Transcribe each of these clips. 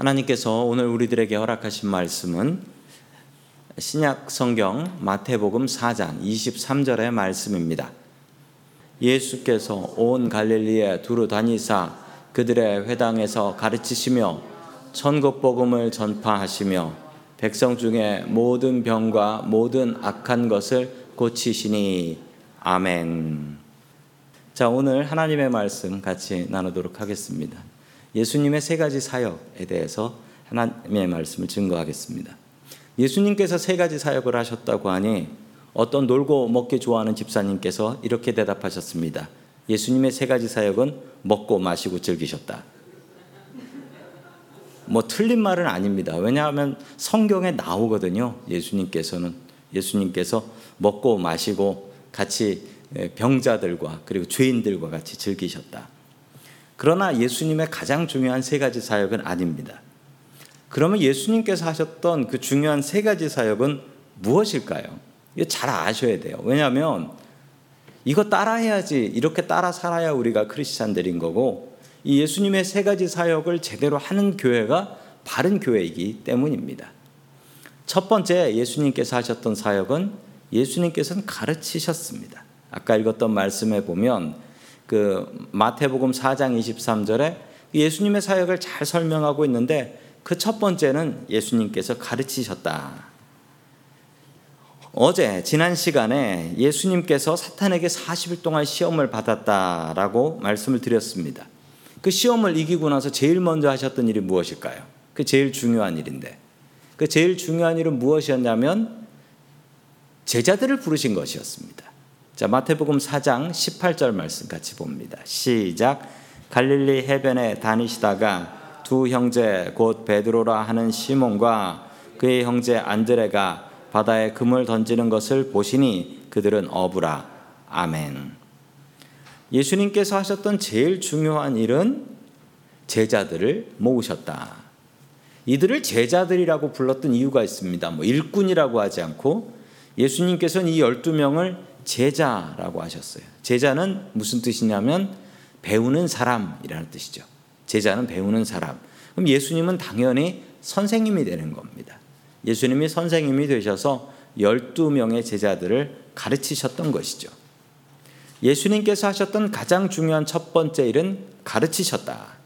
하나님께서 오늘 우리들에게 허락하신 말씀은 신약 성경 마태복음 4장 23절의 말씀입니다. 예수께서 온 갈릴리에 두루 다니사 그들의 회당에서 가르치시며 천국 복음을 전파하시며 백성 중에 모든 병과 모든 악한 것을 고치시니 아멘. 자, 오늘 하나님의 말씀 같이 나누도록 하겠습니다. 예수님의 세 가지 사역에 대해서 하나님의 말씀을 증거하겠습니다. 예수님께서 세 가지 사역을 하셨다고 하니 어떤 놀고 먹기 좋아하는 집사님께서 이렇게 대답하셨습니다. 예수님의 세 가지 사역은 먹고 마시고 즐기셨다. 뭐 틀린 말은 아닙니다. 왜냐하면 성경에 나오거든요. 예수님께서는 예수님께서 먹고 마시고 같이 병자들과 그리고 죄인들과 같이 즐기셨다. 그러나 예수님의 가장 중요한 세 가지 사역은 아닙니다. 그러면 예수님께서 하셨던 그 중요한 세 가지 사역은 무엇일까요? 이거 잘 아셔야 돼요. 왜냐하면 이거 따라해야지 이렇게 따라 살아야 우리가 크리스찬들인 거고 이 예수님의 세 가지 사역을 제대로 하는 교회가 바른 교회이기 때문입니다. 첫 번째 예수님께서 하셨던 사역은 예수님께서는 가르치셨습니다. 아까 읽었던 말씀에 보면 그 마태복음 4장 23절에 예수님의 사역을 잘 설명하고 있는데 그 첫 번째는 예수님께서 가르치셨다. 어제 지난 시간에 예수님께서 사탄에게 40일 동안 시험을 받았다라고 말씀을 드렸습니다. 그 시험을 이기고 나서 제일 먼저 하셨던 일이 무엇일까요? 그 제일 중요한 일인데. 그 제일 중요한 일은 무엇이었냐면 제자들을 부르신 것이었습니다. 자, 마태복음 4장 18절 말씀 같이 봅니다. 시작. 갈릴리 해변에 다니시다가 두 형제 곧 베드로라 하는 시몬과 그의 형제 안드레가 바다에 금을 던지는 것을 보시니 그들은 어부라. 아멘. 예수님께서 하셨던 제일 중요한 일은 제자들을 모으셨다. 이들을 제자들이라고 불렀던 이유가 있습니다. 뭐 일꾼이라고 하지 않고 예수님께서는 이 12명을 제자라고 하셨어요. 제자는 무슨 뜻이냐면 배우는 사람이라는 뜻이죠. 제자는 배우는 사람. 그럼 예수님은 당연히 선생님이 되는 겁니다. 예수님이 선생님이 되셔서 12명의 제자들을 가르치셨던 것이죠. 예수님께서 하셨던 가장 중요한 첫 번째 일은 가르치셨다.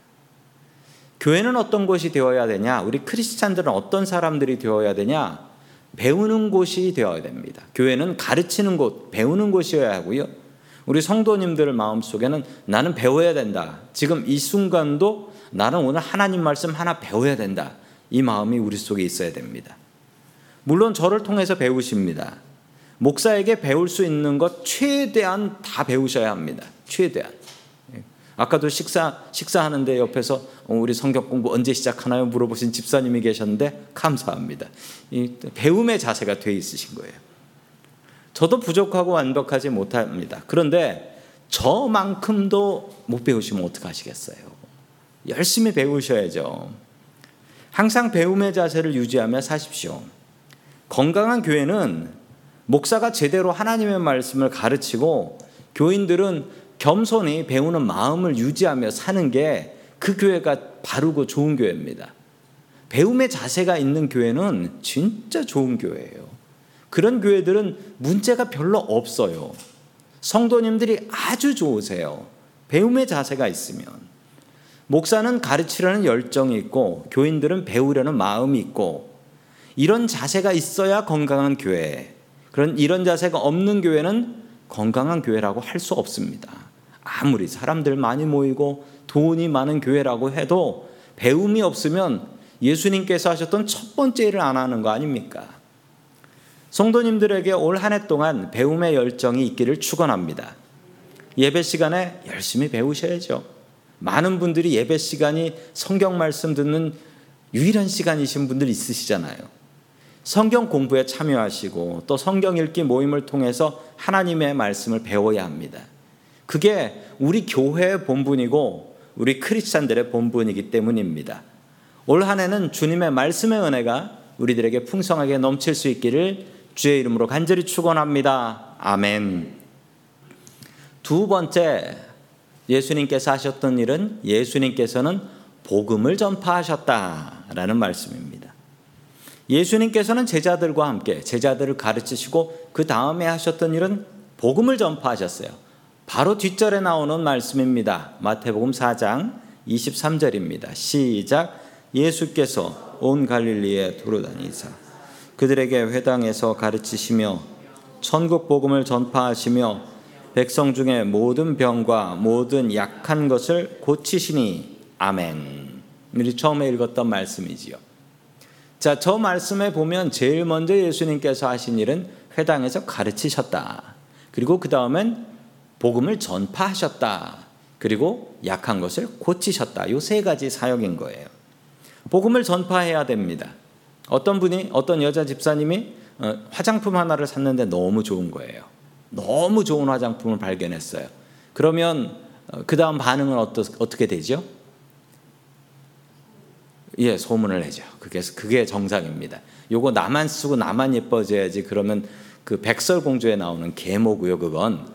교회는 어떤 곳이 되어야 되냐? 우리 크리스찬들은 어떤 사람들이 되어야 되냐? 배우는 곳이 되어야 됩니다. 교회는 가르치는 곳, 배우는 곳이어야 하고요. 우리 성도님들 마음속에는 나는 배워야 된다. 지금 이 순간도 나는 오늘 하나님 말씀 하나 배워야 된다. 이 마음이 우리 속에 있어야 됩니다. 물론 저를 통해서 배우십니다. 목사에게 배울 수 있는 것 최대한 다 배우셔야 합니다. 최대한. 예. 아까도 식사 식사하는데 옆에서 어, 우리 성경 공부 언제 시작하나요? 물어보신 집사님이 계셨는데 감사합니다. 배움의 자세가 돼 있으신 거예요. 저도 부족하고 완벽하지 못합니다. 그런데 저만큼도 못 배우시면 어떡하시겠어요? 열심히 배우셔야죠. 항상 배움의 자세를 유지하며 사십시오. 건강한 교회는 목사가 제대로 하나님의 말씀을 가르치고 교인들은 겸손히 배우는 마음을 유지하며 사는 게 그 교회가 바르고 좋은 교회입니다. 배움의 자세가 있는 교회는 진짜 좋은 교회예요. 그런 교회들은 문제가 별로 없어요. 성도님들이 아주 좋으세요. 배움의 자세가 있으면. 목사는 가르치려는 열정이 있고, 교인들은 배우려는 마음이 있고, 이런 자세가 있어야 건강한 교회. 그런 이런 자세가 없는 교회는 건강한 교회라고 할 수 없습니다. 아무리 사람들 많이 모이고 돈이 많은 교회라고 해도 배움이 없으면 예수님께서 하셨던 첫 번째 일을 안 하는 거 아닙니까? 성도님들에게 올 한 해 동안 배움의 열정이 있기를 축원합니다. 예배 시간에 열심히 배우셔야죠. 많은 분들이 예배 시간이 성경 말씀 듣는 유일한 시간이신 분들 있으시잖아요. 성경 공부에 참여하시고 또 성경 읽기 모임을 통해서 하나님의 말씀을 배워야 합니다. 그게 우리 교회의 본분이고 우리 크리스찬들의 본분이기 때문입니다. 올 한 해는 주님의 말씀의 은혜가 우리들에게 풍성하게 넘칠 수 있기를 주의 이름으로 간절히 축원합니다. 아멘. 두 번째 예수님께서 하셨던 일은 예수님께서는 복음을 전파하셨다. 하셨다라는 말씀입니다. 예수님께서는 제자들과 함께 제자들을 가르치시고 그 다음에 하셨던 일은 복음을 전파하셨어요. 바로 뒷절에 나오는 말씀입니다. 마태복음 4장 23절입니다. 시작. 예수께서 온 갈릴리에 돌아다니사 그들에게 회당에서 가르치시며 천국 복음을 전파하시며 백성 중에 모든 병과 모든 약한 것을 고치시니 아멘. 우리 처음에 읽었던 말씀이지요. 자, 저 말씀에 보면 제일 먼저 예수님께서 하신 일은 회당에서 가르치셨다. 그리고 그 다음엔 복음을 전파하셨다. 그리고 약한 것을 고치셨다. 요 세 가지 사역인 거예요. 복음을 전파해야 됩니다. 어떤 분이 어떤 여자 집사님이 어, 화장품 하나를 샀는데 너무 좋은 거예요. 너무 좋은 화장품을 발견했어요. 그러면 어, 그 다음 반응은 어떻게 되죠? 예, 소문을 내죠. 그게 그게 정상입니다. 요거 나만 쓰고 나만 예뻐져야지. 그러면 그 백설공주에 나오는 계모고요. 그건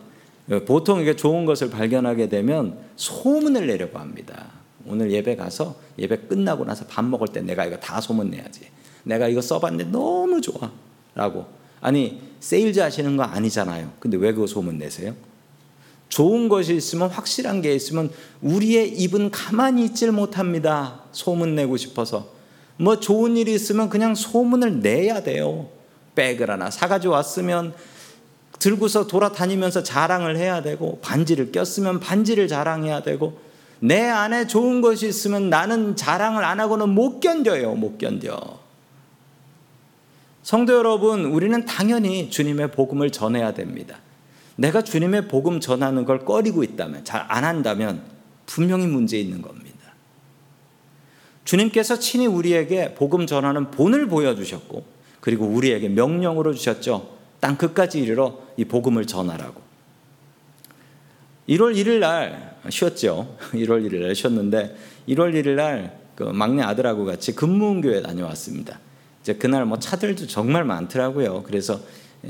보통 이게 좋은 것을 발견하게 되면 소문을 내려고 합니다. 오늘 예배 가서 예배 끝나고 나서 밥 먹을 때 내가 이거 다 소문 내야지. 내가 이거 써봤는데 너무 좋아. 라고. 아니, 세일즈 하시는 거 아니잖아요. 근데 왜 그거 소문 내세요? 좋은 것이 있으면 확실한 게 있으면 우리의 입은 가만히 있질 못합니다. 소문 내고 싶어서. 뭐 좋은 일이 있으면 그냥 소문을 내야 돼요. 백을 하나 사가지고 왔으면 들고서 돌아다니면서 자랑을 해야 되고 반지를 꼈으면 반지를 자랑해야 되고 내 안에 좋은 것이 있으면 나는 자랑을 안 하고는 못 견뎌요. 못 견뎌. 성도 여러분, 우리는 당연히 주님의 복음을 전해야 됩니다. 내가 주님의 복음 전하는 걸 꺼리고 있다면, 잘 안 한다면 분명히 문제 있는 겁니다. 주님께서 친히 우리에게 복음 전하는 본을 보여주셨고, 그리고 우리에게 명령으로 주셨죠. 땅 끝까지 이르러 이 복음을 전하라고. 1월 1일 날 쉬었죠. 1월 1일 날 쉬었는데 1월 1일 날 그 막내 아들하고 같이 금문교회 다녀왔습니다. 이제 그날 뭐 차들도 정말 많더라고요. 그래서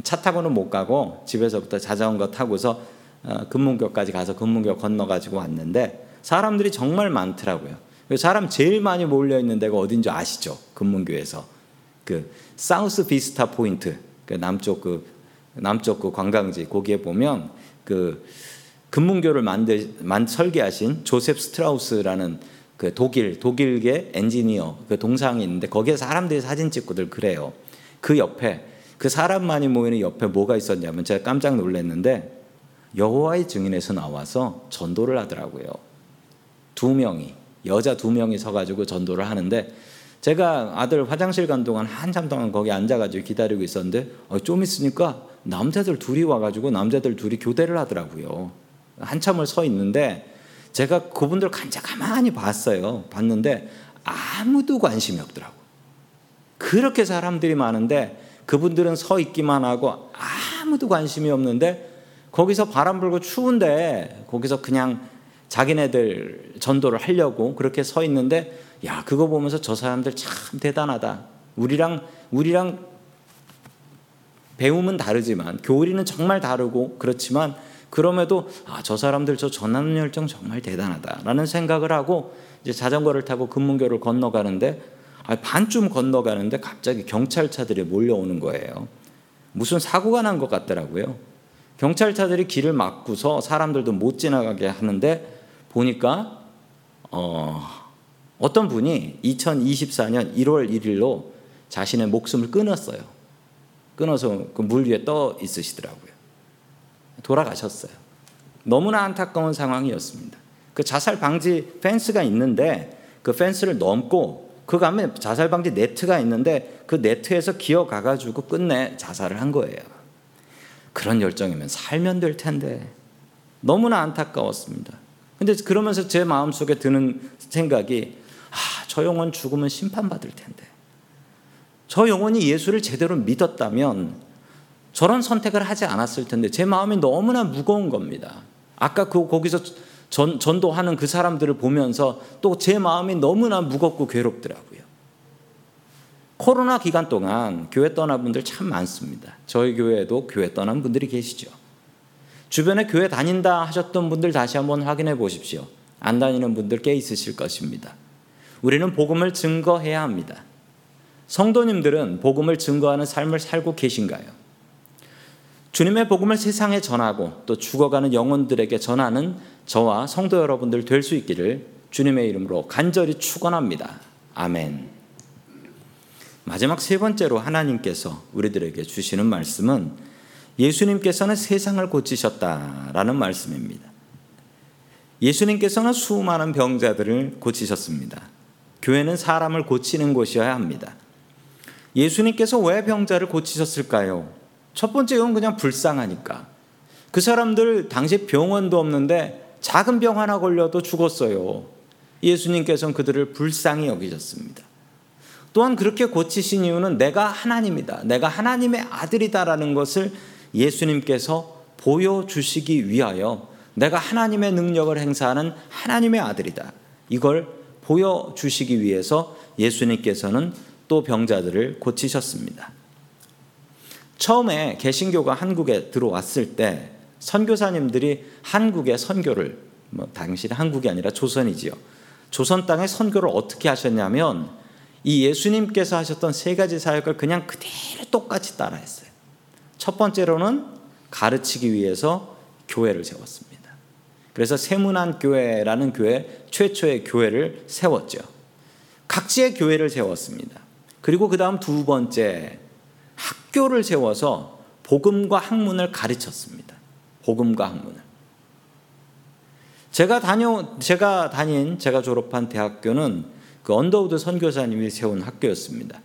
차 타고는 못 가고 집에서부터 자전거 타고서 어, 금문교까지 가서 금문교 건너가지고 왔는데 사람들이 정말 많더라고요. 그 사람 제일 많이 몰려 있는 데가 어딘지 아시죠? 금문교에서 그 사우스 비스타 포인트 그 남쪽 그 남쪽 그 관광지 거기에 보면 그 금문교를 만들 만 설계하신 조셉 스트라우스라는 그 독일 독일계 엔지니어 그 동상이 있는데 거기에 사람들이 사진 찍고들 그래요. 그 옆에 그 사람만이 모이는 옆에 뭐가 있었냐면 제가 깜짝 놀랐는데 여호와의 증인에서 나와서 전도를 하더라고요. 두 명이 여자 두 명이 서가지고 전도를 하는데 제가 아들 화장실 간 동안 한참 동안 거기 앉아가지고 기다리고 있었는데 어, 좀 있으니까 남자들 둘이 와가지고 남자들 둘이 교대를 하더라고요. 한참을 서 있는데 제가 그분들 간자 가만히 봤어요. 봤는데 아무도 관심이 없더라고. 그렇게 사람들이 많은데 그분들은 서 있기만 하고 아무도 관심이 없는데 거기서 바람 불고 추운데 거기서 그냥 자기네들 전도를 하려고 그렇게 서 있는데 야 그거 보면서 저 사람들 참 대단하다. 우리랑 우리랑 배움은 다르지만 교리는 정말 다르고 그렇지만 그럼에도 아, 저 사람들 저 전하는 열정 정말 대단하다라는 생각을 하고 이제 자전거를 타고 금문교를 건너가는데 아, 반쯤 건너가는데 갑자기 경찰차들이 몰려오는 거예요. 무슨 사고가 난 것 같더라고요. 경찰차들이 길을 막고서 사람들도 못 지나가게 하는데 보니까 어, 어떤 분이 2024년 1월 1일로 자신의 목숨을 끊었어요. 끊어서 그 물 위에 떠 있으시더라고요. 돌아가셨어요. 너무나 안타까운 상황이었습니다. 그 자살 방지 펜스가 있는데 그 펜스를 넘고 그 가면 자살 방지 네트가 있는데 그 네트에서 기어가 가지고 끝내 자살을 한 거예요. 그런 열정이면 살면 될 텐데 너무나 안타까웠습니다. 근데 그러면서 제 마음속에 드는 생각이 아, 저 영혼 죽으면 심판받을 텐데. 저 영혼이 예수를 제대로 믿었다면 저런 선택을 하지 않았을 텐데 제 마음이 너무나 무거운 겁니다. 아까 그 거기서 전, 전도하는 그 사람들을 보면서 또 제 마음이 너무나 무겁고 괴롭더라고요. 코로나 기간 동안 교회 떠난 분들 참 많습니다. 저희 교회에도 교회 떠난 분들이 계시죠. 주변에 교회 다닌다 하셨던 분들 다시 한번 확인해 보십시오. 안 다니는 분들 꽤 있으실 것입니다. 우리는 복음을 증거해야 합니다. 성도님들은 복음을 증거하는 삶을 살고 계신가요? 주님의 복음을 세상에 전하고 또 죽어가는 영혼들에게 전하는 저와 성도 여러분들 될 수 있기를 주님의 이름으로 간절히 축원합니다. 아멘. 마지막 세 번째로 하나님께서 우리들에게 주시는 말씀은 예수님께서는 세상을 고치셨다라는 말씀입니다. 예수님께서는 수많은 병자들을 고치셨습니다. 교회는 사람을 고치는 곳이어야 합니다. 예수님께서 왜 병자를 고치셨을까요? 첫 번째 이건 그냥 불쌍하니까. 그 사람들 당시 병원도 없는데 작은 병 하나 걸려도 죽었어요. 예수님께서는 그들을 불쌍히 여기셨습니다. 또한 그렇게 고치신 이유는 내가 하나님이다. 내가 하나님의 아들이다라는 것을 예수님께서 보여주시기 위하여 내가 하나님의 능력을 행사하는 하나님의 아들이다. 이걸 보여주시기 위해서 예수님께서는 또 병자들을 고치셨습니다. 처음에 개신교가 한국에 들어왔을 때 선교사님들이 한국의 선교를 뭐 당시 한국이 아니라 조선이지요. 조선 땅에 선교를 어떻게 하셨냐면 이 예수님께서 하셨던 세 가지 사역을 그냥 그대로 똑같이 따라했어요. 첫 번째로는 가르치기 위해서 교회를 세웠습니다. 그래서 세문안 교회라는 교회 최초의 교회를 세웠죠. 각지의 교회를 세웠습니다. 그리고 그 다음 두 번째 학교를 세워서 복음과 학문을 가르쳤습니다. 복음과 학문을. 제가 다녀 제가 다닌 제가 졸업한 대학교는 그 언더우드 선교사님이 세운 학교였습니다.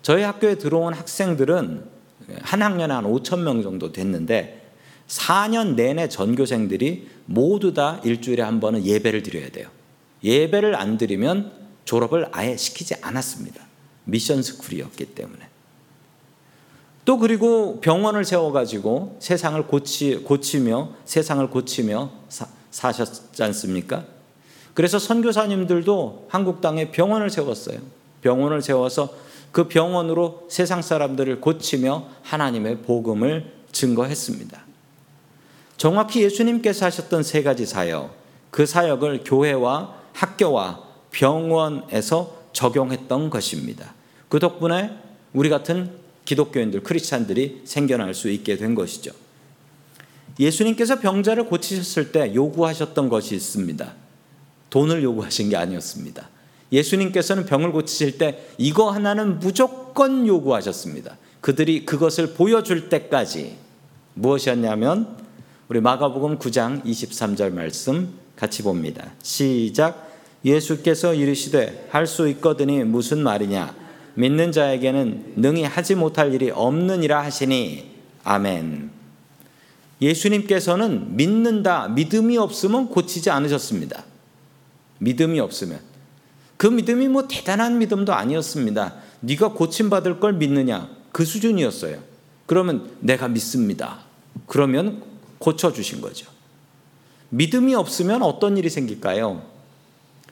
저희 학교에 들어온 학생들은 한 학년에 한 5천 명 정도 됐는데 4년 내내 전교생들이 모두 다 일주일에 한 번은 예배를 드려야 돼요. 예배를 안 드리면 졸업을 아예 시키지 않았습니다. 미션 스쿨이었기 때문에. 또 그리고 병원을 세워가지고 세상을 고치, 고치며 세상을 고치며 사, 사셨지 않습니까? 그래서 선교사님들도 한국 땅에 병원을 세웠어요. 병원을 세워서 그 병원으로 세상 사람들을 고치며 하나님의 복음을 증거했습니다. 정확히 예수님께서 하셨던 세 가지 사역, 그 사역을 교회와 학교와 병원에서 적용했던 것입니다. 그 덕분에 우리 같은 기독교인들, 크리스찬들이 생겨날 수 있게 된 것이죠. 예수님께서 병자를 고치셨을 때 요구하셨던 것이 있습니다. 돈을 요구하신 게 아니었습니다. 예수님께서는 병을 고치실 때 이거 하나는 무조건 요구하셨습니다. 그들이 그것을 보여줄 때까지 무엇이었냐면 우리 마가복음 9장 23절 말씀 같이 봅니다. 시작 예수께서 이르시되 할 수 있거든이 무슨 말이냐 믿는 자에게는 능히 하지 못할 일이 없느니라 하시니 아멘. 예수님께서는 믿는다 믿음이 없으면 고치지 않으셨습니다. 믿음이 없으면 그 믿음이 뭐 대단한 믿음도 아니었습니다. 네가 고침 받을 걸 믿느냐 그 수준이었어요. 그러면 내가 믿습니다. 그러면 고쳐 주신 거죠. 믿음이 없으면 어떤 일이 생길까요?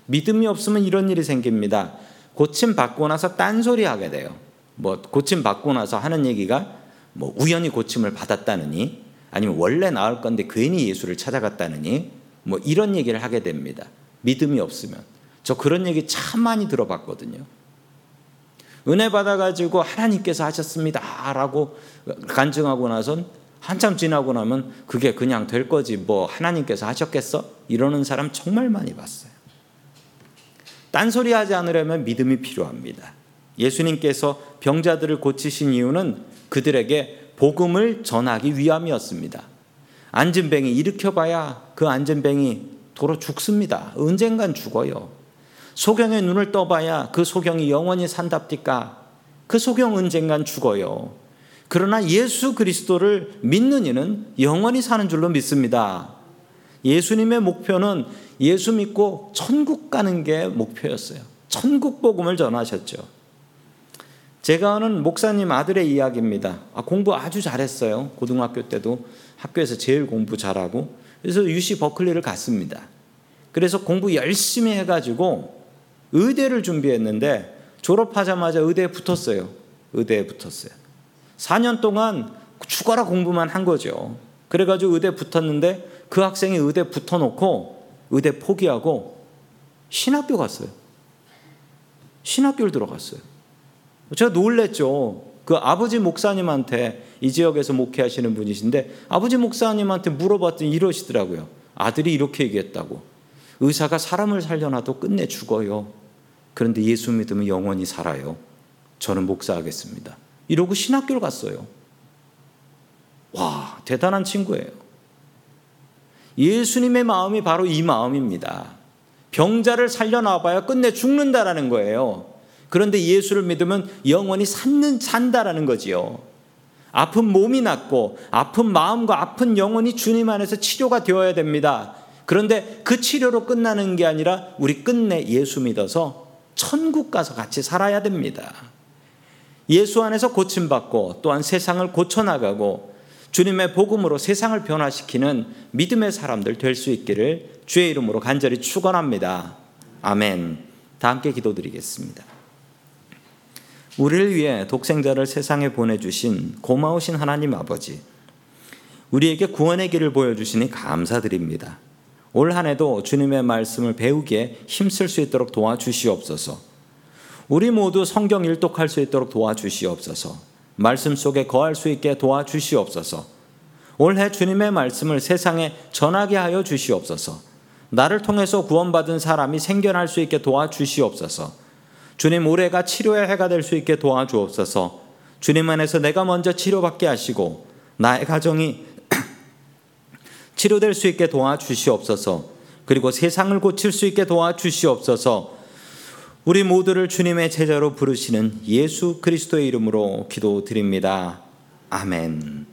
믿음이 없으면 이런 일이 생깁니다. 고침 받고 나서 딴소리 하게 돼요. 뭐 고침 받고 나서 하는 얘기가 뭐 우연히 고침을 받았다느니 아니면 원래 나을 건데 괜히 예수를 찾아갔다느니 뭐 이런 얘기를 하게 됩니다. 믿음이 없으면 저 그런 얘기 참 많이 들어봤거든요. 은혜 받아가지고 하나님께서 하셨습니다 라고 간증하고 나선 한참 지나고 나면 그게 그냥 될 거지 뭐 하나님께서 하셨겠어 이러는 사람 정말 많이 봤어요. 딴소리 하지 않으려면 믿음이 필요합니다. 예수님께서 병자들을 고치신 이유는 그들에게 복음을 전하기 위함이었습니다. 안전뱅이 일으켜봐야 그 안전뱅이 도로 죽습니다. 언젠간 죽어요. 소경의 눈을 떠봐야 그 소경이 영원히 산답니까? 그 소경 언젠간 죽어요. 그러나 예수 그리스도를 믿는 이는 영원히 사는 줄로 믿습니다. 예수님의 목표는 예수 믿고 천국 가는 게 목표였어요. 천국 복음을 전하셨죠. 제가 아는 목사님 아들의 이야기입니다. 아, 공부 아주 잘했어요. 고등학교 때도 학교에서 제일 공부 잘하고 그래서 UC 버클리를 갔습니다. 그래서 공부 열심히 해가지고 의대를 준비했는데 졸업하자마자 의대에 붙었어요. 의대에 붙었어요. 4년 동안 죽어라 공부만 한 거죠. 그래가지고 의대 붙었는데 그 학생이 의대 붙어놓고 의대 포기하고 신학교 갔어요. 신학교를 들어갔어요. 제가 놀랬죠. 그 아버지 목사님한테 이 지역에서 목회하시는 분이신데 아버지 목사님한테 물어봤더니 이러시더라고요. 아들이 이렇게 얘기했다고. 의사가 사람을 살려놔도 끝내 죽어요. 그런데 예수 믿으면 영원히 살아요. 저는 목사하겠습니다. 이러고 신학교를 갔어요. 와, 대단한 친구예요. 예수님의 마음이 바로 이 마음입니다. 병자를 살려놔봐야 끝내 죽는다라는 거예요. 그런데 예수를 믿으면 영원히 산는 산다라는 거지요. 아픈 몸이 낫고 아픈 마음과 아픈 영혼이 주님 안에서 치료가 되어야 됩니다. 그런데 그 치료로 끝나는 게 아니라 우리 끝내 예수 믿어서 천국 가서 같이 살아야 됩니다. 예수 안에서 고침받고 또한 세상을 고쳐나가고 주님의 복음으로 세상을 변화시키는 믿음의 사람들 될 수 있기를 주의 이름으로 간절히 축원합니다. 아멘. 다 함께 기도드리겠습니다. 우리를 위해 독생자를 세상에 보내주신 고마우신 하나님 아버지, 우리에게 구원의 길을 보여주시니 감사드립니다. 올 한 해도 주님의 말씀을 배우기에 힘쓸 수 있도록 도와주시옵소서. 우리 모두 성경 일독할 수 있도록 도와주시옵소서. 말씀 속에 거할 수 있게 도와주시옵소서. 올해 주님의 말씀을 세상에 전하게 하여 주시옵소서. 나를 통해서 구원받은 사람이 생겨날 수 있게 도와주시옵소서. 주님 올해가 치료의 해가 될 수 있게 도와주옵소서. 주님 안에서 내가 먼저 치료받게 하시고 나의 가정이 치료될 수 있게 도와주시옵소서. 그리고 세상을 고칠 수 있게 도와주시옵소서. 우리 모두를 주님의 제자로 부르시는 예수 그리스도의 이름으로 기도드립니다. 아멘.